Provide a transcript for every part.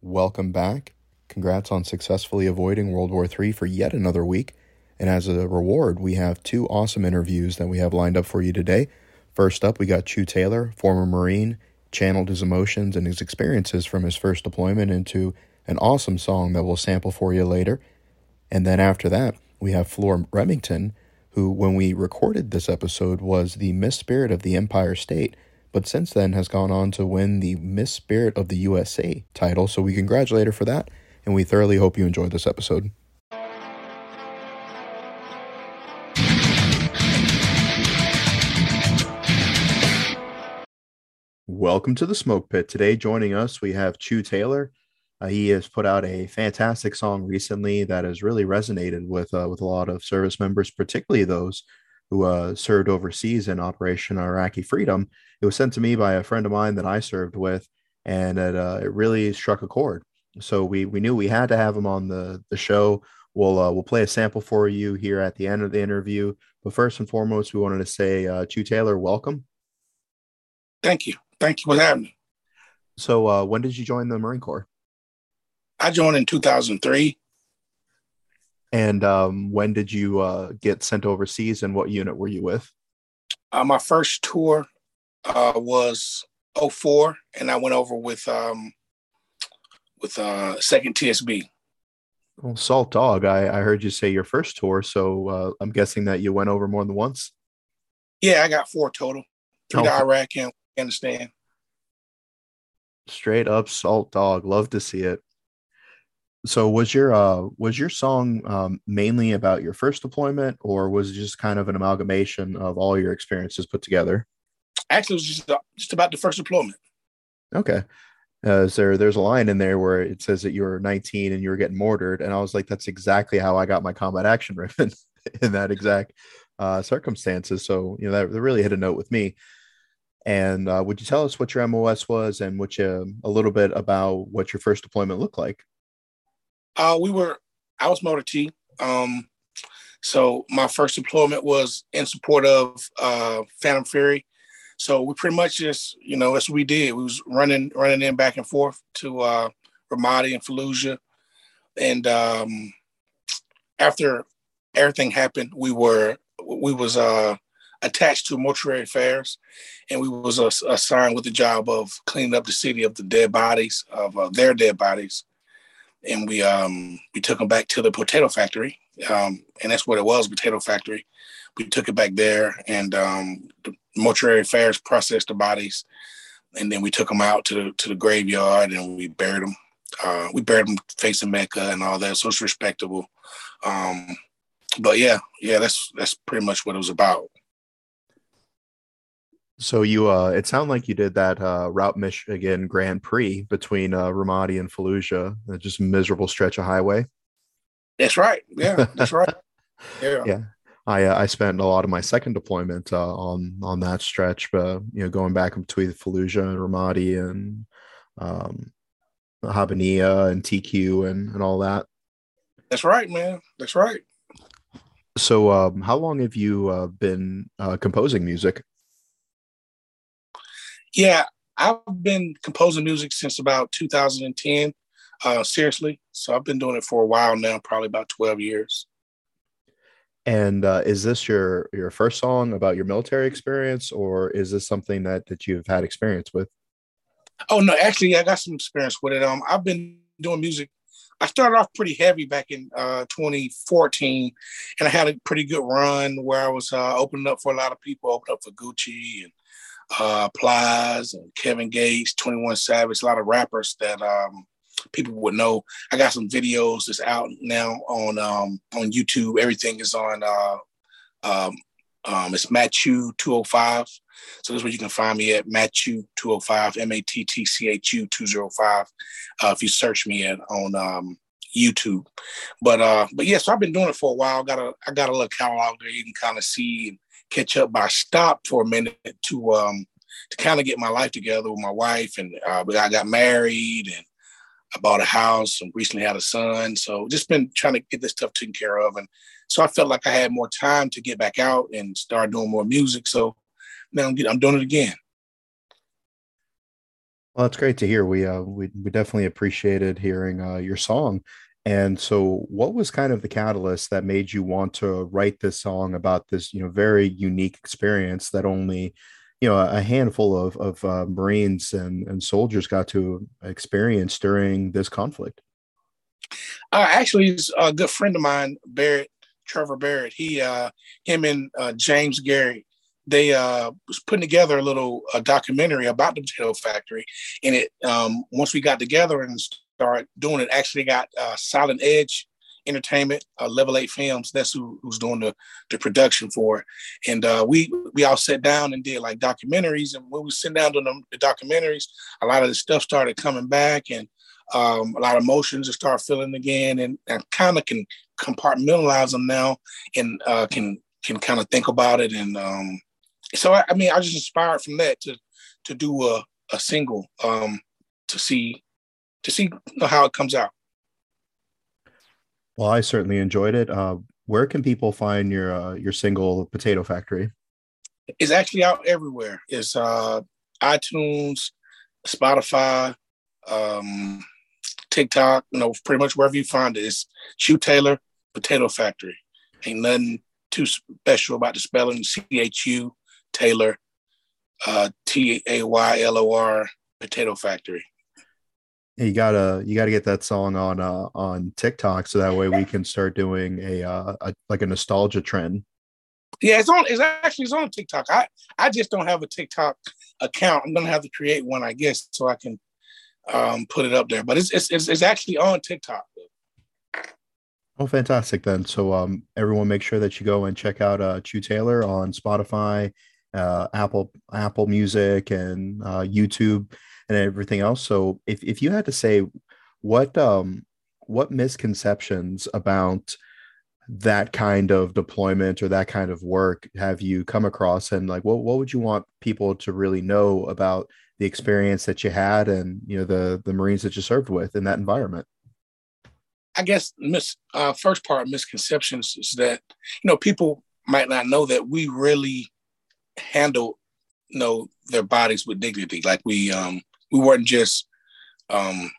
welcome back. Congrats on successfully avoiding World War III for yet another week. And as a reward, we have two awesome interviews that we have lined up for you today. First up, we got Chu Taylor, former Marine, channeled his emotions and his experiences from his first deployment into an awesome song that we'll sample for you later. And then after that, we have Fleur Remington, who, when we recorded this episode, was the Miss Spirit of the Empire State, but since then has gone on to win the Miss Spirit of the USA title. So we congratulate her for that, and we thoroughly hope you enjoyed this episode. Welcome to the Smoke Pit. Today, joining us, we have Chu Taylor. Uh, he has put out a fantastic song recently that has really resonated with uh, with a lot of service members, particularly those who uh, served overseas in Operation Iraqi Freedom. It was sent to me by a friend of mine that I served with, and it uh, it really struck a chord. So we we knew we had to have him on the the show. We'll uh, we'll play a sample for you here at the end of the interview. But first and foremost, we wanted to say, uh, Chu Taylor, welcome. Thank you. Thank you for having me. So, when did you join the Marine Corps? I joined in 2003. And um, when did you uh, get sent overseas and what unit were you with? Uh, my first tour uh, was 04 and I went over with um, with uh, second TSB. Well, Salt Dog, I, I heard you say your first tour, so uh, I'm guessing that you went over more than once. Yeah, I got four total. Three to Iraq and Afghanistan. Straight up Salt Dog, love to see it so was your uh was your song um, mainly about your first deployment or was it just kind of an amalgamation of all your experiences put together actually it was just, uh, just about the first deployment. Okay. Uh, there there's a line in there where it says that you were 19 and you were getting mortared and i was like that's exactly how i got my combat action ribbon in that exact uh, circumstances. So you know that, that really hit a note with me. And uh, would you tell us what your mos was and what you a little bit about what your first deployment looked like? Uh, we were, I was motor T. Um, so my first deployment was in support of uh, Phantom Fury. So we pretty much just, you know, that's what we did. We was running, running in back and forth to uh, Ramadi and Fallujah. And um, after everything happened, we were, we was uh, attached to mortuary affairs, and we was uh, assigned with the job of cleaning up the city of the dead bodies of uh, their dead bodies and we um we took them back to the potato factory, um, and that's what it was, potato factory. We took it back there, and um, the mortuary affairs processed the bodies, and then we took them out to the to the graveyard and we buried them. Uh, we buried them facing Mecca and all that, so it's respectable. Um, but yeah, yeah, that's that's pretty much what it was about. So you, uh, it sounded like you did that uh, Route Michigan Grand Prix between uh, Ramadi and Fallujah, just miserable stretch of highway. That's right. Yeah, that's right. Yeah. Yeah. I, uh, I spent a lot of my second deployment uh, on on that stretch, but you know, going back between Fallujah and Ramadi and um, Habbaniyah and TQ and and all that. That's right, man. That's right. So, um, how long have you uh, been uh, composing music? Yeah, I've been composing music since about 2010. Uh, seriously, so I've been doing it for a while now, probably about 12 years. And uh, is this your your first song about your military experience, or is this something that that you've had experience with? Oh no, actually, I got some experience with it. Um, I've been doing music. I started off pretty heavy back in uh, 2014, and I had a pretty good run where I was uh, opening up for a lot of people, opening up for Gucci and uh, Plies and Kevin Gates, 21 Savage, a lot of rappers that um, people would know. I got some videos that's out now on um, on YouTube. Everything is on. Uh, um, um, it's Matt Chu 205. So that's where you can find me at Matt Chu 205, M A T T C H U 205. Uh, if you search me at on um, YouTube. But uh, but yeah, so I've been doing it for a while. Got a I got a little catalog there you can kind of see and catch up. But I stopped for a minute to um to kind of get my life together with my wife, and uh, I got married and I bought a house and recently had a son. So just been trying to get this stuff taken care of, and so I felt like I had more time to get back out and start doing more music. So now I'm, I'm doing it again. Well, that's great to hear. We uh, we we definitely appreciated hearing uh, your song. And so, what was kind of the catalyst that made you want to write this song about this, you know, very unique experience that only, you know, a handful of of uh, Marines and and soldiers got to experience during this conflict? Uh, actually, a good friend of mine, Barrett Trevor Barrett. He, uh, him, and uh, James Gary they uh, was putting together a little documentary about the potato factory, and it um, once we got together and started doing it, actually got uh, Silent Edge Entertainment, uh, Level Eight Films. That's who, who's doing the, the production for it, and uh, we we all sat down and did like documentaries. And when we sit down doing the, the documentaries, a lot of the stuff started coming back, and um, a lot of emotions start feeling again, and I kind of can compartmentalize them now, and uh, can can kind of think about it and um, so I, I, mean, I just inspired from that to to do a, a single um, to see to see how it comes out. Well, I certainly enjoyed it. Uh, where can people find your uh, your single "Potato Factory"? It's actually out everywhere. It's uh, iTunes, Spotify, um, TikTok. You know, pretty much wherever you find it. It's Chu Taylor Potato Factory. Ain't nothing too special about the spelling. C H U Taylor, uh, T A Y L O R Potato Factory. You gotta you gotta get that song on uh, on TikTok so that way we can start doing a, uh, a like a nostalgia trend. Yeah, it's on. It's actually it's on TikTok. I I just don't have a TikTok account. I'm gonna have to create one, I guess, so I can um, put it up there. But it's it's it's, it's actually on TikTok. Oh, fantastic! Then, so um, everyone, make sure that you go and check out uh, Chu Taylor on Spotify uh, Apple Apple Music and uh, YouTube and everything else. So if if you had to say what um, what misconceptions about that kind of deployment or that kind of work have you come across and like what what would you want people to really know about the experience that you had and you know the the marines that you served with in that environment i guess miss uh, first part misconceptions is that you know people might not know that we really handle you know their bodies with dignity. Like we um we weren't just um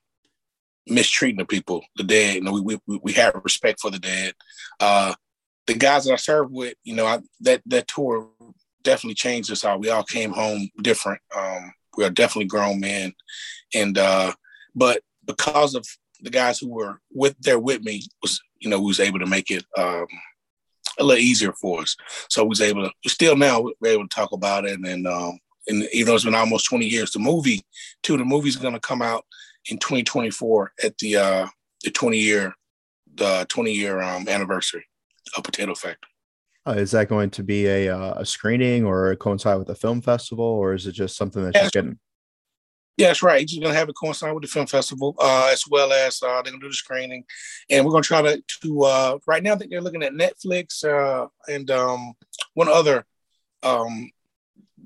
mistreating the people, the dead. You know, we we we had respect for the dead. Uh the guys that I served with, you know, I, that that tour definitely changed us all. We all came home different. Um we are definitely grown men. And uh but because of the guys who were with there with me was you know, we was able to make it um a little easier for us. So we was able to still now we're able to talk about it. And um, and even though it's been almost 20 years, the movie too, the movie's gonna come out in 2024 at the uh the 20 year the 20 year um anniversary of Potato Factory. Uh, is that going to be a uh, a screening or coincide with a film festival, or is it just something that's yeah, just getting? Yeah, that's right. He's going to have it coincide with the film festival, uh, as well as uh, they're going to do the screening, and we're going to try to. to uh, right now, I think they're looking at Netflix uh, and um, one other um,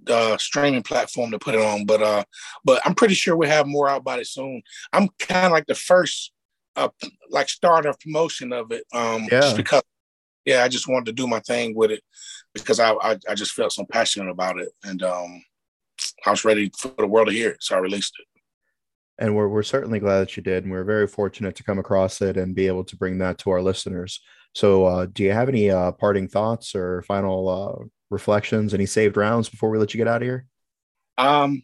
uh, streaming platform to put it on. But uh, but I'm pretty sure we have more out about it soon. I'm kind of like the first, uh, like start of promotion of it. Um, yeah. Just because, yeah, I just wanted to do my thing with it because I I, I just felt so passionate about it, and um, I was ready for the world to hear it, so I released it. And we're we're certainly glad that you did, and we're very fortunate to come across it and be able to bring that to our listeners. So, uh, do you have any uh, parting thoughts or final uh, reflections? Any saved rounds before we let you get out of here? Um,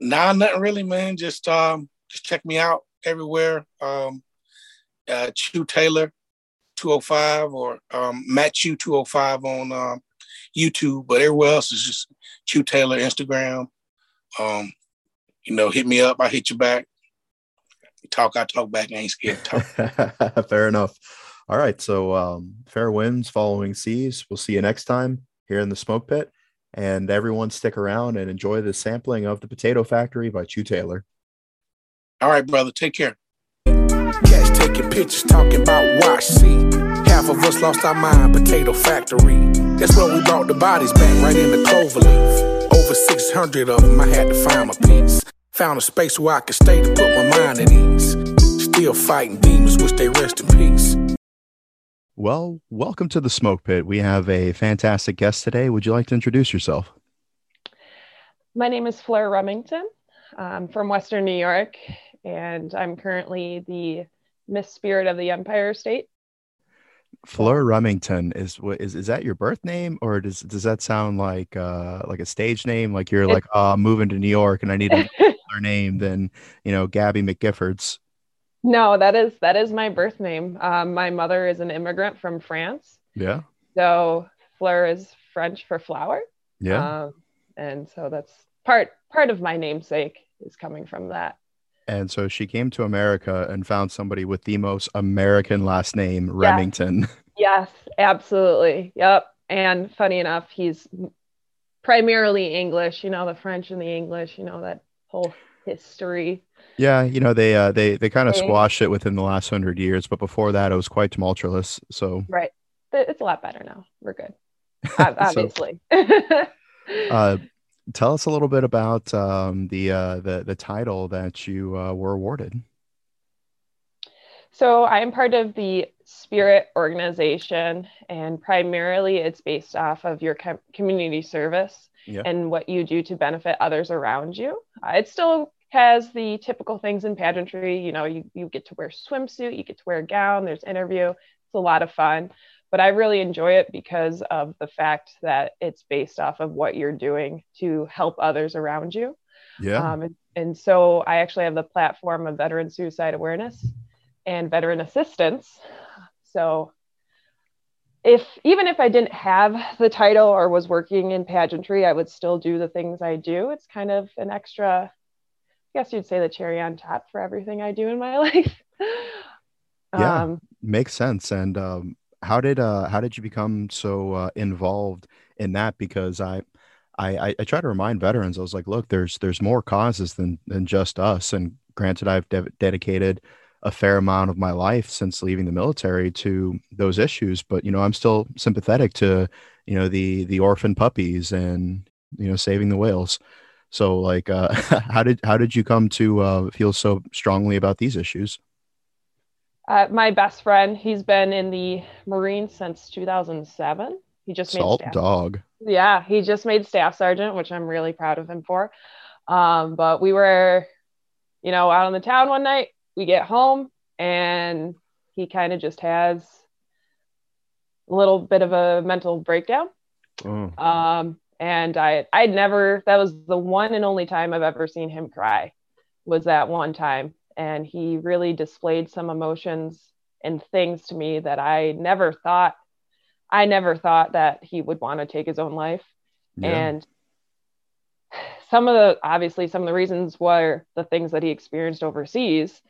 nah, nothing really, man. Just um, just check me out everywhere. Um, uh, Chu Taylor, two hundred five, or um, Matt Chu two hundred five on um, YouTube, but everywhere else is just Chu Taylor Instagram. Um, you know, hit me up, I hit you back. Talk, I talk back. I ain't scared to talk. Fair enough. All right. So um, fair winds following seas. We'll see you next time here in the smoke pit. And everyone stick around and enjoy the sampling of the Potato Factory by Chu Taylor. All right, brother. Take care. Catch taking pictures, talking about watch, see. Half of us lost our mind, Potato Factory. That's where we brought the bodies back, right in the clover leaf. Over 600 of them, I had to find my piece. Found a space where I could stay to put my mind at ease. Still fighting demons, wish they rest in peace. Well, welcome to the Smoke Pit. We have a fantastic guest today. Would you like to introduce yourself? My name is Fleur Remington. I'm from Western New York, and I'm currently the Miss Spirit of the Empire State. Fleur Remington is what is is that your birth name or does does that sound like uh like a stage name? Like you're like oh I'm moving to New York and I need a better name than you know Gabby McGiffords. No that is that is my birth name. Um, my mother is an immigrant from France. Yeah. So Fleur is French for flower. Yeah. Um, and so that's part part of my namesake is coming from that and so she came to America and found somebody with the most American last name, Remington. Yes, absolutely. Yep. And funny enough, he's primarily English, you know, the French and the English, you know, that whole history. Yeah, you know, they uh they they kind of squashed it within the last hundred years, but before that it was quite tumultuous. So Right. It's a lot better now. We're good. Obviously. so, uh tell us a little bit about um, the uh, the the title that you uh, were awarded. So I'm part of the Spirit organization, and primarily it's based off of your com- community service yeah. and what you do to benefit others around you. Uh, it still has the typical things in pageantry. You know, you, you get to wear swimsuit, you get to wear a gown, there's interview. It's a lot of fun but I really enjoy it because of the fact that it's based off of what you're doing to help others around you. Yeah. Um, and, and, so I actually have the platform of veteran suicide awareness and veteran assistance. So if even if I didn't have the title or was working in pageantry, I would still do the things I do. It's kind of an extra, I guess you'd say the cherry on top for everything I do in my life. yeah, um, makes sense. And um, how did uh how did you become so uh, involved in that? Because I, I i try to remind veterans i was like look there's there's more causes than than just us. And granted i've de- dedicated a fair amount of my life since leaving the military to those issues but you know i'm still sympathetic to you know the the orphan puppies and you know saving the whales. So like uh how did how did you come to uh feel so strongly about these issues uh, my best friend, he's been in the Marines since 2007. He just Salt made staff. dog. Yeah, he just made staff sergeant, which I'm really proud of him for. Um, but we were, you know, out on the town one night. We get home, and he kind of just has a little bit of a mental breakdown. Oh. Um, and I, I'd never. That was the one and only time I've ever seen him cry. Was that one time, and he really displayed some emotions and things to me that I never thought I never thought that he would want to take his own life. Yeah. And some of the obviously some of the reasons were the things that he experienced overseas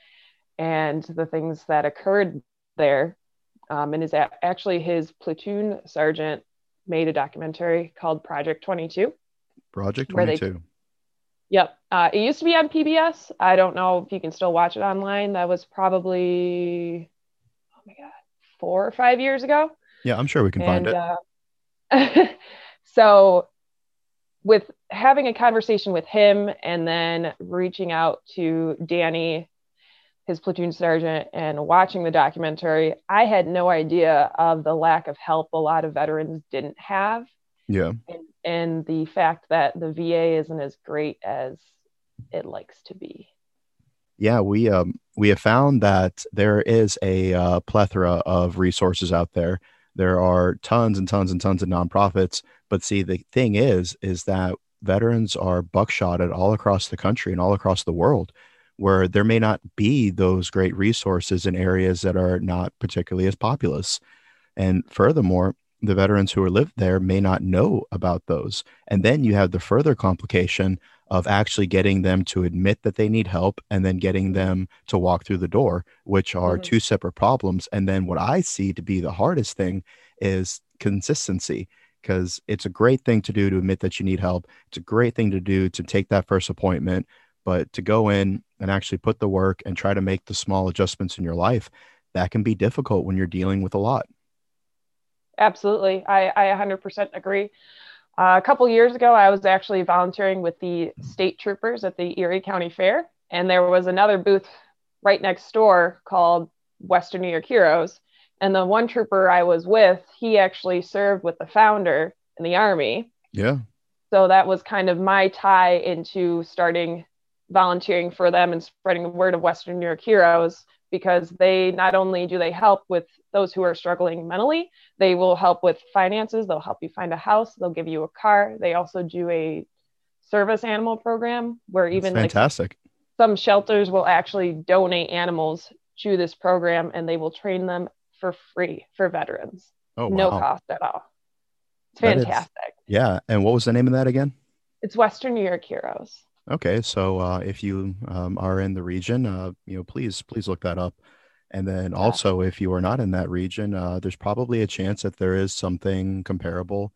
and the things that occurred there. Um, and is actually his platoon sergeant made a documentary called Project 22. Project 22. Yep. Uh, it used to be on PBS. I don't know if you can still watch it online. That was probably, oh my God, four or five years ago. Yeah, I'm sure we can and, find it. Uh, so, with having a conversation with him and then reaching out to Danny, his platoon sergeant, and watching the documentary, I had no idea of the lack of help a lot of veterans didn't have. Yeah. And and the fact that the VA isn't as great as it likes to be. Yeah, we um, we have found that there is a uh, plethora of resources out there. There are tons and tons and tons of nonprofits, but see, the thing is, is that veterans are buckshotted all across the country and all across the world, where there may not be those great resources in areas that are not particularly as populous. And furthermore, the veterans who are lived there may not know about those. And then you have the further complication of actually getting them to admit that they need help and then getting them to walk through the door, which are mm-hmm. two separate problems. And then what I see to be the hardest thing is consistency because it's a great thing to do to admit that you need help. It's a great thing to do to take that first appointment, but to go in and actually put the work and try to make the small adjustments in your life, that can be difficult when you're dealing with a lot. Absolutely. I, I 100% agree. Uh, a couple years ago, I was actually volunteering with the state troopers at the Erie County Fair, and there was another booth right next door called Western New York Heroes. And the one trooper I was with, he actually served with the founder in the Army. Yeah. So that was kind of my tie into starting volunteering for them and spreading the word of Western New York Heroes because they not only do they help with those who are struggling mentally, they will help with finances. They'll help you find a house. They'll give you a car. They also do a service animal program where That's even fantastic. Like, some shelters will actually donate animals to this program and they will train them for free for veterans. Oh, wow. No cost at all. It's That is- fantastic. Yeah. And what was the name of that again? It's Western New York Heroes. Okay, so uh, if you um, are in the region, uh, you know, please please look that up. And then also, if you are not in that region, uh, there's probably a chance that there is something comparable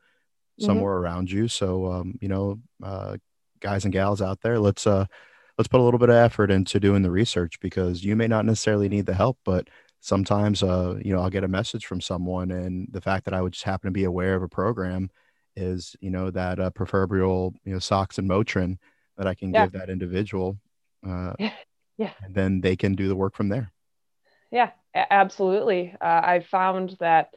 Mhm. somewhere around you. So, um, you know, uh, guys and gals out there, let's uh, let's put a little bit of effort into doing the research because you may not necessarily need the help, but sometimes, uh, you know, I'll get a message from someone, and the fact that I would just happen to be aware of a program is, you know, that uh, proverbial, you know, socks and Motrin that I can Yeah. give that individual. Uh, Yeah. And then they can do the work from there. Yeah, absolutely. Uh, I found that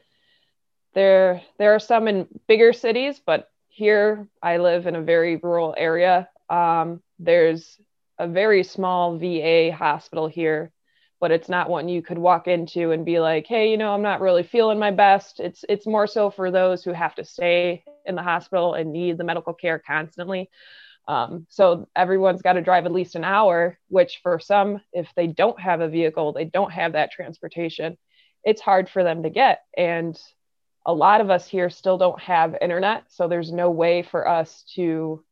there there are some in bigger cities, but here I live in a very rural area. Um, there's a very small VA hospital here, but it's not one you could walk into and be like, "Hey, you know, I'm not really feeling my best." It's it's more so for those who have to stay in the hospital and need the medical care constantly. Um, so everyone's got to drive at least an hour, which for some, if they don't have a vehicle, they don't have that transportation, it's hard for them to get. And a lot of us here still don't have internet. So there's no way for us to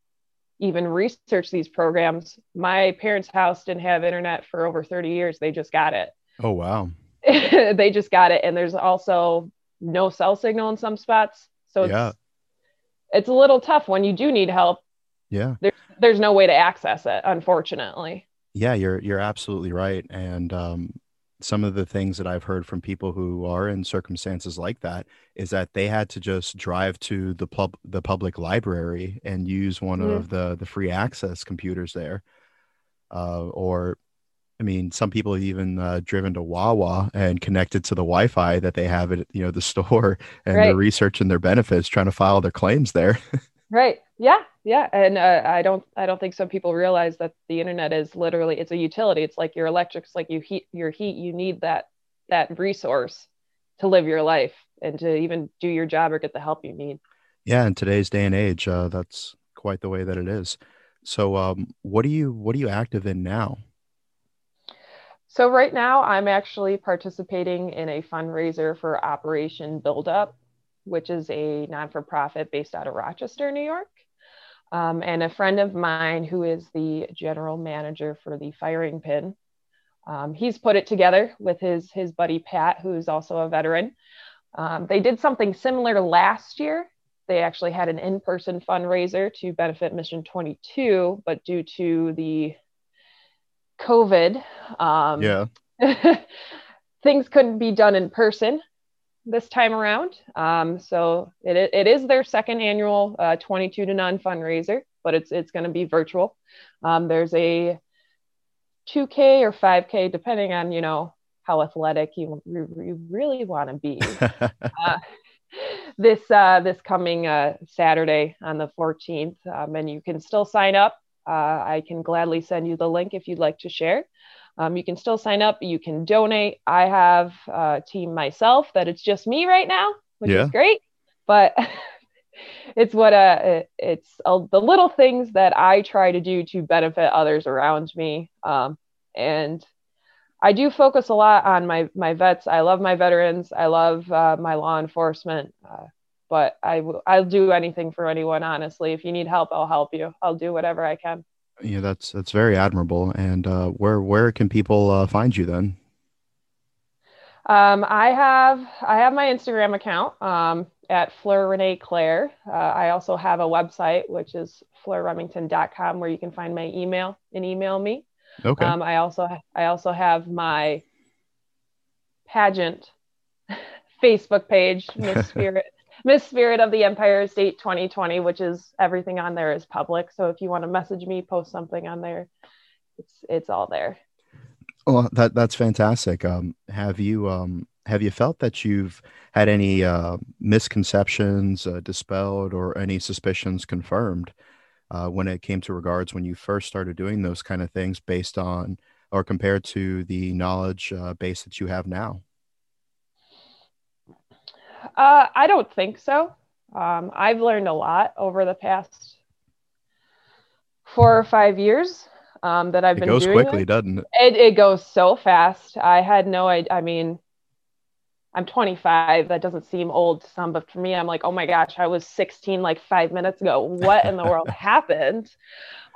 even research these programs. My parents' house didn't have internet for over 30 years. They just got it. Oh, wow. they just got it. And there's also no cell signal in some spots. So it's, Yeah. it's a little tough when you do need help Yeah. there's no way to access it unfortunately Yeah, you're you're absolutely right. And um, some of the things that I've heard from people who are in circumstances like that is that they had to just drive to the pub the public library and use one Mhm. of the the free access computers there. Uh, or I mean, some people have even uh, driven to Wawa and connected to the Wi-Fi that they have at you know the store, and they're researching their benefits, trying to file their claims there. right. Yeah. Yeah. And uh, i don't i don't think some people realize that the internet is literally it's a utility. It's like your electrics like you heat your heat you need that that resource to live your life and to even do your job or get the help you need. Yeah, in today's day and age, uh, that's quite the way that it is. So, um, what are you what are you active in now? so right now i'm actually participating in a fundraiser for operation build up which is a non-for-profit based out of rochester new york. Um, and a friend of mine who is the general manager for the firing pin um, he's put it together with his his buddy pat who's also a veteran. Um, they did something similar last year. They actually had an in-person fundraiser to benefit mission 22 but due to the covid um, Yeah. things couldn't be done in person this time around. Um, so it, it is their second annual uh, 22 to none fundraiser, but it's it's going to be virtual. Um, there's a 2K or 5K, depending on you know how athletic you, you, you really want to be. uh, this uh, this coming uh, Saturday on the 14th, um, and you can still sign up. Uh, I can gladly send you the link if you'd like to share. Um, you can still sign up. You can donate. I have a team myself that it's just me right now, which Yeah. is great. But it's what uh, it, it's uh, the little things that I try to do to benefit others around me. Um, and I do focus a lot on my my vets. I love my veterans. I love uh, my law enforcement. Uh, but I w- I'll do anything for anyone. Honestly, if you need help, I'll help you. I'll do whatever I can. Yeah, that's that's very admirable. And uh, where where can people uh, find you then? Um, I have I have my Instagram account um, at Fleur Renee Claire. Uh, I also have a website which is fleurremington.com where you can find my email and email me. Okay. Um, I also I also have my pageant Facebook page, Miss Spirit Miss Spirit of the Empire State 2020, which is everything on there is public. So if you want to message me, post something on there, it's it's all there. Well, that that's fantastic. Um, have you um, have you felt that you've had any uh, misconceptions uh, dispelled or any suspicions confirmed uh, when it came to regards when you first started doing those kind of things based on or compared to the knowledge uh, base that you have now? Uh, I don't think so. Um, I've learned a lot over the past four or five years um, that I've it been goes doing quickly, it. doesn't it? it. It goes so fast. I had no idea. I mean, I'm 25. That doesn't seem old to some, but for me, I'm like, oh my gosh, I was 16 like five minutes ago. What in the world happened?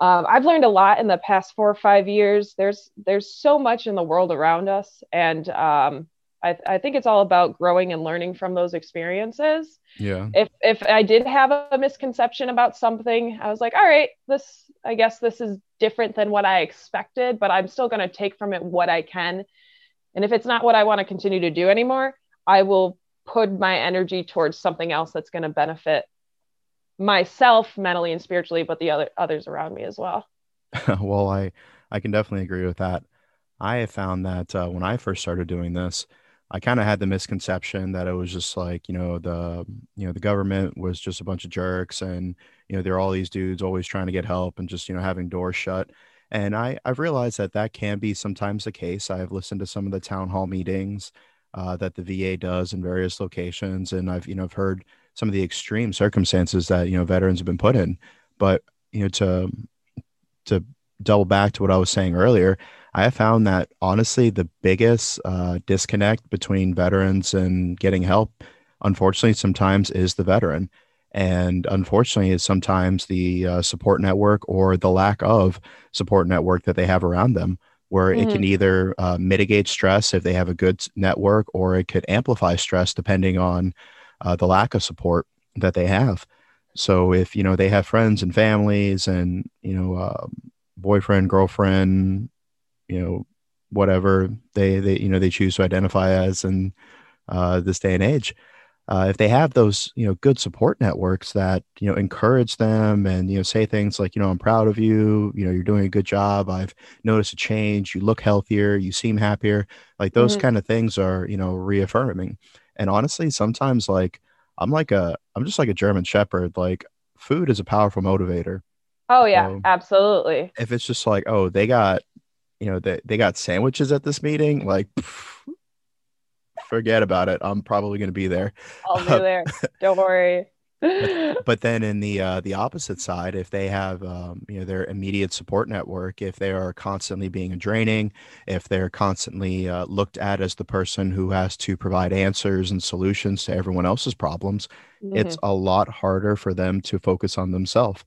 Um, I've learned a lot in the past four or five years. There's there's so much in the world around us, and um, I, I think it's all about growing and learning from those experiences. Yeah. If if I did have a misconception about something, I was like, all right, this I guess this is different than what I expected, but I'm still going to take from it what I can. And if it's not what I want to continue to do anymore, I will put my energy towards something else that's going to benefit myself mentally and spiritually, but the other others around me as well. well, I I can definitely agree with that. I have found that uh, when I first started doing this, I kind of had the misconception that it was just like you know the you know the government was just a bunch of jerks and you know there are all these dudes always trying to get help and just you know having doors shut. And I I've realized that that can be sometimes the case. I've listened to some of the town hall meetings uh, that the VA does in various locations, and I've you know I've heard some of the extreme circumstances that you know veterans have been put in. But you know to to double back to what I was saying earlier, I have found that honestly the biggest uh, disconnect between veterans and getting help, unfortunately, sometimes is the veteran. And unfortunately, is sometimes the uh, support network or the lack of support network that they have around them where mm-hmm. it can mm-hmm. either uh, mitigate stress if they have a good network or it could amplify stress depending on uh, the lack of support that they have so if you know they have friends and families and you know uh, boyfriend girlfriend you know whatever they they you know they choose to identify as in uh, this day and age. Uh, if they have those you know good support networks that you know encourage them and you know say things like you know i'm proud of you. You know you're doing a good job. I've noticed a change. You look healthier. You seem happier. Like those mm-hmm. kind of things are you know reaffirming. And honestly sometimes like i'm like a i'm just like a german shepherd. Like food is a powerful motivator. Oh yeah. So absolutely. if it's just like oh they got you know they, they got sandwiches at this meeting like pff, forget about it. I'm probably going to be there. I'll be there. Don't worry. but, but, then in the uh, the opposite side, if they have um, you know their immediate support network, if they are constantly being draining, if they're constantly uh, looked at as the person who has to provide answers and solutions to everyone else's problems, mm-hmm. it's a lot harder for them to focus on themselves.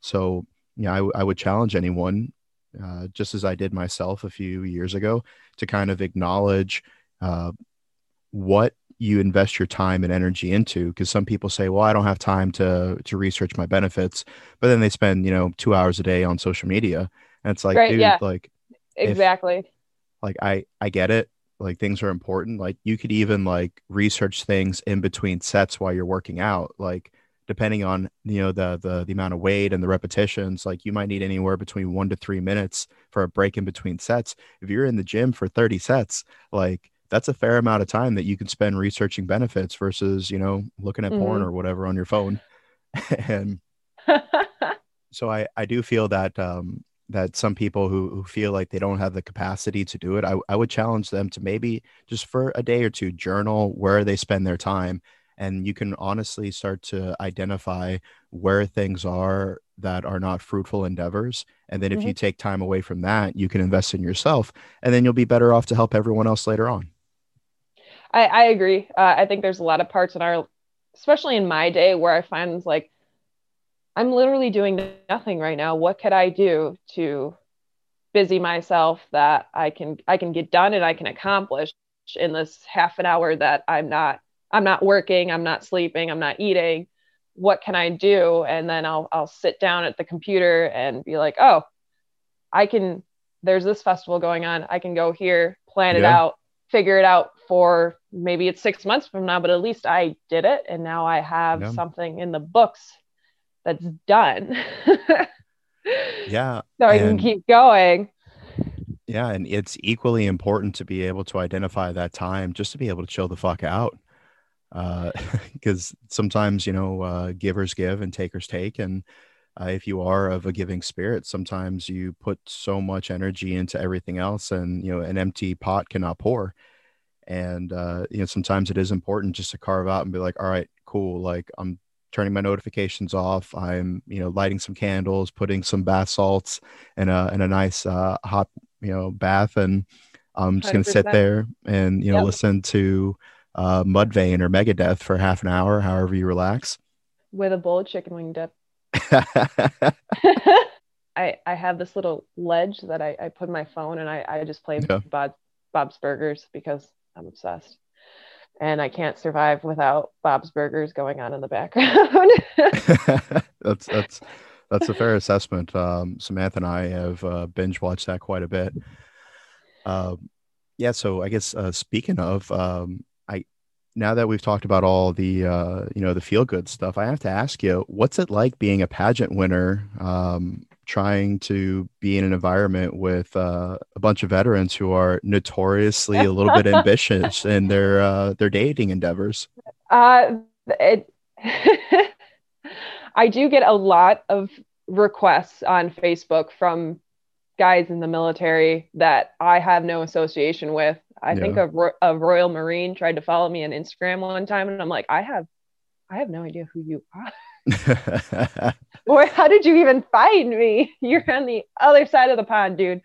So yeah, I, I would challenge anyone, uh, just as I did myself a few years ago, to kind of acknowledge uh, what you invest your time and energy into. Because some people say well i don't have time to to research my benefits but then they spend you know two hours a day on social media and it's like right, dude yeah. like exactly. if, like i i get it. Like things are important. Like you could even like research things in between sets while you're working out. Like depending on you know the the the amount of weight and the repetitions like you might need anywhere between 1 to 3 minutes for a break in between sets. If you're in the gym for 30 sets like that's a fair amount of time that you can spend researching benefits versus you know looking at mm-hmm. porn or whatever on your phone. And so i i do feel that um that some people who, who feel like they don't have the capacity to do it I, I would challenge them to maybe just for a day or two journal where they spend their time and you can honestly start to identify where things are that are not fruitful endeavors and then if mm-hmm. you take time away from that you can invest in yourself and then you'll be better off to help everyone else later on I, I agree. Uh, I think there's a lot of parts in our, especially in my day, where I find like, I'm literally doing nothing right now. What could I do to busy myself that I can I can get done and I can accomplish in this half an hour that I'm not I'm not working, I'm not sleeping, I'm not eating. What can I do? And then I'll I'll sit down at the computer and be like, oh, I can. There's this festival going on. I can go here, plan yeah. it out, figure it out for maybe it's six months from now, but at least I did it. And now I have yeah. something in the books that's done. yeah. So I can keep going. Yeah. And it's equally important to be able to identify that time just to be able to chill the fuck out. Uh, because sometimes, you know, uh, givers give and takers take. And uh, if you are of a giving spirit, sometimes you put so much energy into everything else, and you know an empty pot cannot pour. And uh, you know sometimes it is important just to carve out and be like, all right, cool. Like I'm turning my notifications off. I'm you know lighting some candles, putting some bath salts and a and a nice uh, hot you know bath, and I'm just gonna sit there and you know yep. listen to uh, Mudvayne or Megadeth for half an hour, however you relax. With a bowl of chicken wing dip. I I have this little ledge that I, I put my phone and I, I just play yeah. Bob, Bob's Burgers because I'm obsessed. And I can't survive without Bob's Burgers going on in the background. that's that's that's a fair assessment. Um, Samantha and I have uh, binge watched that quite a bit. Uh, yeah, so I guess uh, speaking of, um, now that we've talked about all the uh, you know the feel good stuff, I have to ask you, what's it like being a pageant winner, um, trying to be in an environment with uh, a bunch of veterans who are notoriously a little bit ambitious in their uh, their dating endeavors? Uh, it, I do get a lot of requests on Facebook from guys in the military that I have no association with I yeah. think a, a Royal Marine tried to follow me on Instagram one time, and I'm like, I have, I have no idea who you are. Boy, how did you even find me? You're on the other side of the pond, dude.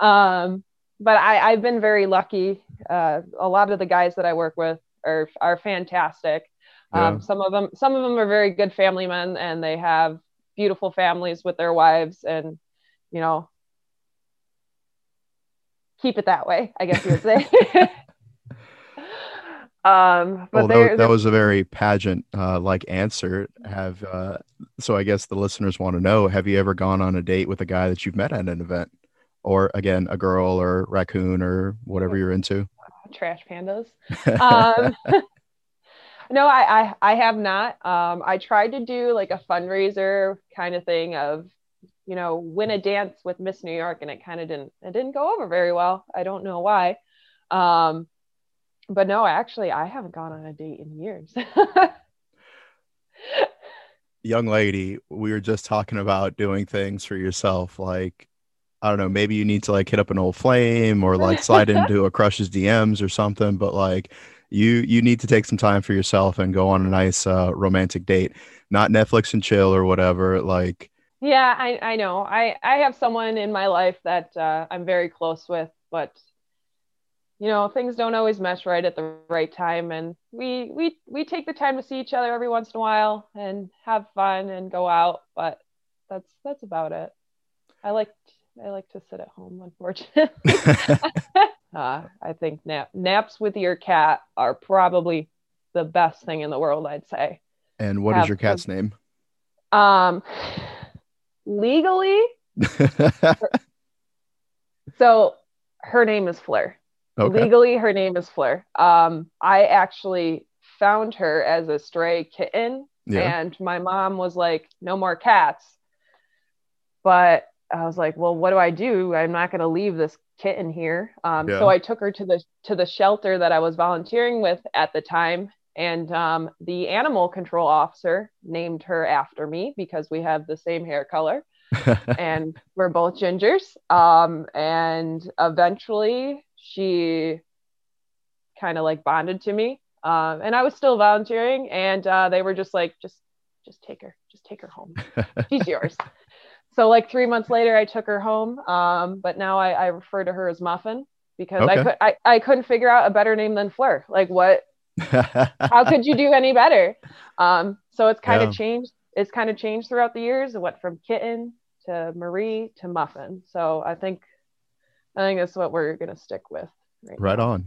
Um, but I, I've been very lucky. Uh, a lot of the guys that I work with are are fantastic. Um. Some of them, some of them are very good family men, and they have beautiful families with their wives, and you know, keep it that way, I guess you would say. um, but well, that, that, was a very pageant uh, like answer. Have uh, so I guess the listeners want to know: Have you ever gone on a date with a guy that you've met at an event, or again, a girl or raccoon or whatever you're into? Trash pandas. um, no, I, I I have not. Um, I tried to do like a fundraiser kind of thing of you know, win a dance with Miss New York, and it kind of didn't it didn't go over very well. I don't know why. Um, but no, actually, I haven't gone on a date in years. Young lady, we were just talking about doing things for yourself, like I don't know, maybe you need to like hit up an old flame or like slide into a crush's DMs or something, but like you you need to take some time for yourself and go on a nice uh, romantic date, not Netflix and chill or whatever. Like yeah, I, I know. I, I have someone in my life that uh, I'm very close with, but you know, things don't always mesh right at the right time. And we we we take the time to see each other every once in a while and have fun and go out, but that's that's about it. I like I like to sit at home, unfortunately. uh, I think nap naps with your cat are probably the best thing in the world, I'd say. And what have, is your cat's name? Um legally. so her name is Fleur. Okay. Legally, her name is Fleur. Um, I actually found her as a stray kitten, yeah. and my mom was like, "No more cats." But I was like, "Well, what do I do? I'm not going to leave this kitten here." Um, yeah. So I took her to the to the shelter that I was volunteering with at the time, and um, the animal control officer named her after me because we have the same hair color and we're both gingers. Um, and eventually she kind of like bonded to me. Um, and I was still volunteering and uh, they were just like, just, just take her, just take her home. She's yours. So like three months later, I took her home. Um, but now I, I refer to her as Muffin because okay. I could I, I couldn't figure out a better name than Fleur. Like what how could you do any better? Um, so it's kind yeah. of changed. It's kind of changed throughout the years. It went from kitten to Marie to Muffin. So I think, I think that's what we're gonna stick with. Right, right on.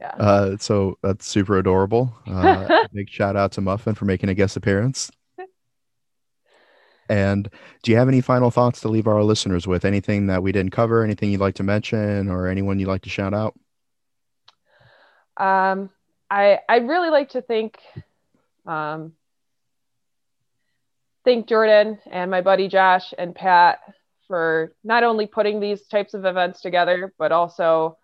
Yeah. Uh, so that's super adorable. Uh, big shout out to Muffin for making a guest appearance. And do you have any final thoughts to leave our listeners with? Anything that we didn't cover? Anything you'd like to mention, or anyone you'd like to shout out? Um, I I really like to thank um, thank Jordan and my buddy Josh and Pat for not only putting these types of events together, but also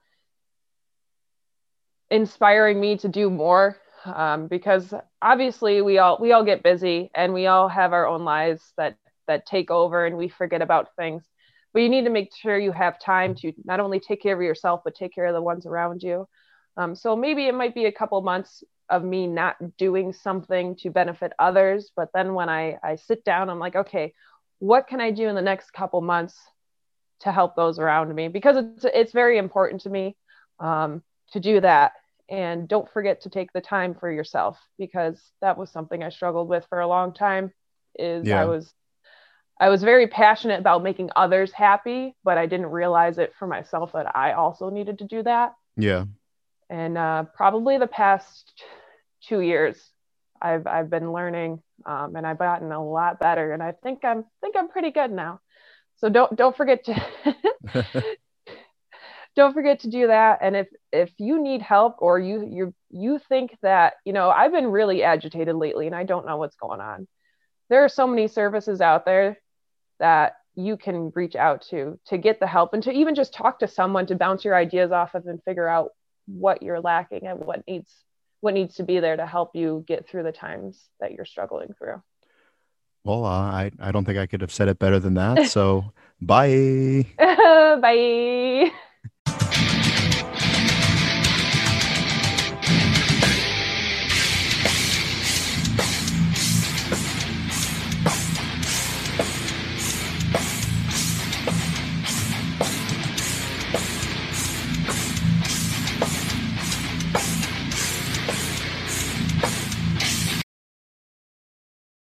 inspiring me to do more. Um, because obviously we all we all get busy and we all have our own lives that that take over and we forget about things but you need to make sure you have time to not only take care of yourself but take care of the ones around you um, so maybe it might be a couple months of me not doing something to benefit others but then when i i sit down i'm like okay what can i do in the next couple months to help those around me? Because it's it's very important to me um, to do that. And don't forget to take the time for yourself because that was something i struggled with for a long time is yeah. i was i was very passionate about making others happy but i didn't realize it for myself that i also needed to do that. Yeah and uh, probably the past two years i've i've been learning um, and i've gotten a lot better and i think i'm think i'm pretty good now. So don't don't forget to don't forget to do that. And if if you need help or you you you think that you know i've been really agitated lately and i don't know what's going on. There are so many services out there that you can reach out to to get the help and to even just talk to someone to bounce your ideas off of and figure out what you're lacking and what needs what needs to be there to help you get through the times that you're struggling through. Well uh, i i don't think i could have said it better than that. So bye. Bye